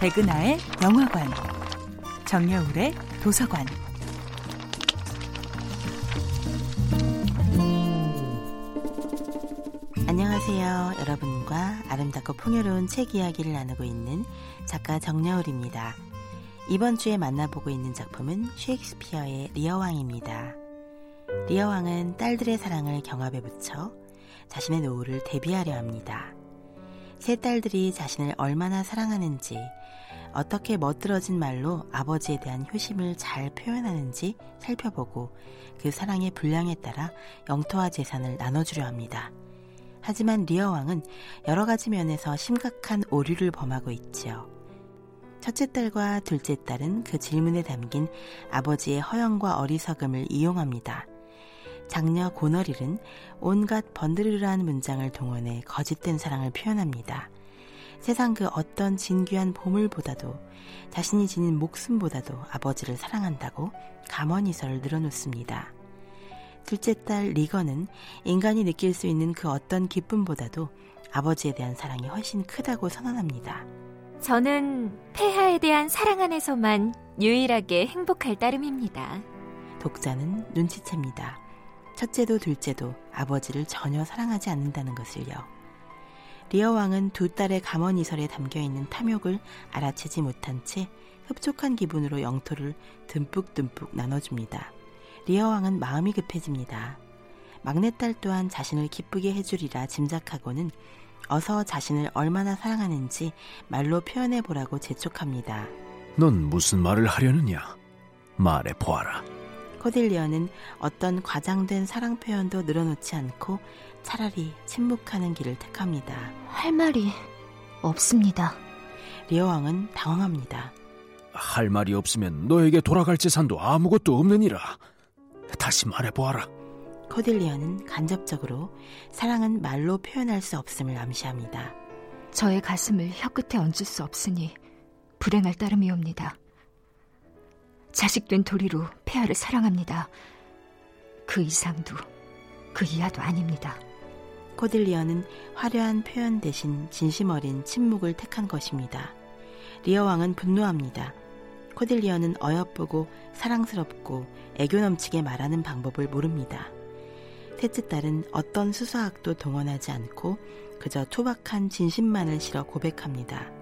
백은하의 영화관, 정여울의 도서관. 안녕하세요. 여러분과 아름답고 풍요로운 책 이야기를 나누고 있는 작가 정여울입니다. 이번 주에 만나보고 있는 작품은 셰익스피어의 리어왕입니다. 리어왕은 딸들의 사랑을 경합에 붙여 자신의 노후를 대비하려 합니다. 세 딸들이 자신을 얼마나 사랑하는지, 어떻게 멋들어진 말로 아버지에 대한 효심을 잘 표현하는지 살펴보고 그 사랑의 분량에 따라 영토와 재산을 나눠주려 합니다. 하지만 리어 왕은 여러 가지 면에서 심각한 오류를 범하고 있지요. 첫째 딸과 둘째 딸은 그 질문에 담긴 아버지의 허영과 어리석음을 이용합니다. 장녀 고너릴은 온갖 번드르르한 문장을 동원해 거짓된 사랑을 표현합니다. 세상 그 어떤 진귀한 보물보다도 자신이 지닌 목숨보다도 아버지를 사랑한다고 감언이설을 늘어놓습니다. 둘째 딸 리거는 인간이 느낄 수 있는 그 어떤 기쁨보다도 아버지에 대한 사랑이 훨씬 크다고 선언합니다. 저는 폐하에 대한 사랑 안에서만 유일하게 행복할 따름입니다. 독자는 눈치챕니다. 첫째도 둘째도 아버지를 전혀 사랑하지 않는다는 것을요. 리어 왕은 두 딸의 감언이설에 담겨 있는 탐욕을 알아채지 못한 채 흡족한 기분으로 영토를 듬뿍듬뿍 나눠줍니다. 리어 왕은 마음이 급해집니다. 막내딸 또한 자신을 기쁘게 해주리라 짐작하고는 어서 자신을 얼마나 사랑하는지 말로 표현해 보라고 재촉합니다. 넌 무슨 말을 하려느냐? 말해 보아라. 코딜리어는 어떤 과장된 사랑 표현도 늘어놓지 않고 차라리 침묵하는 길을 택합니다. 할 말이 없습니다. 리어 왕은 당황합니다. 할 말이 없으면 너에게 돌아갈 재산도 아무것도 없느니라. 다시 말해 보아라. 코딜리어는 간접적으로 사랑은 말로 표현할 수 없음을 암시합니다. 저의 가슴을 혀끝에 얹을 수 없으니 불행할 따름이옵니다. 자식된 도리로 폐하를 사랑합니다. 그 이상도 그 이하도 아닙니다. 코딜리어는 화려한 표현 대신 진심 어린 침묵을 택한 것입니다. 리어 왕은 분노합니다. 코딜리어는 어여쁘고 사랑스럽고 애교 넘치게 말하는 방법을 모릅니다. 셋째 딸은 어떤 수사학도 동원하지 않고 그저 투박한 진심만을 실어 고백합니다.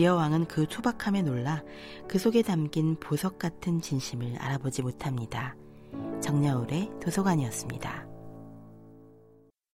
리어 왕은 그 투박함에 놀라 그 속에 담긴 보석 같은 진심을 알아보지 못합니다. 정여울의 도서관이었습니다.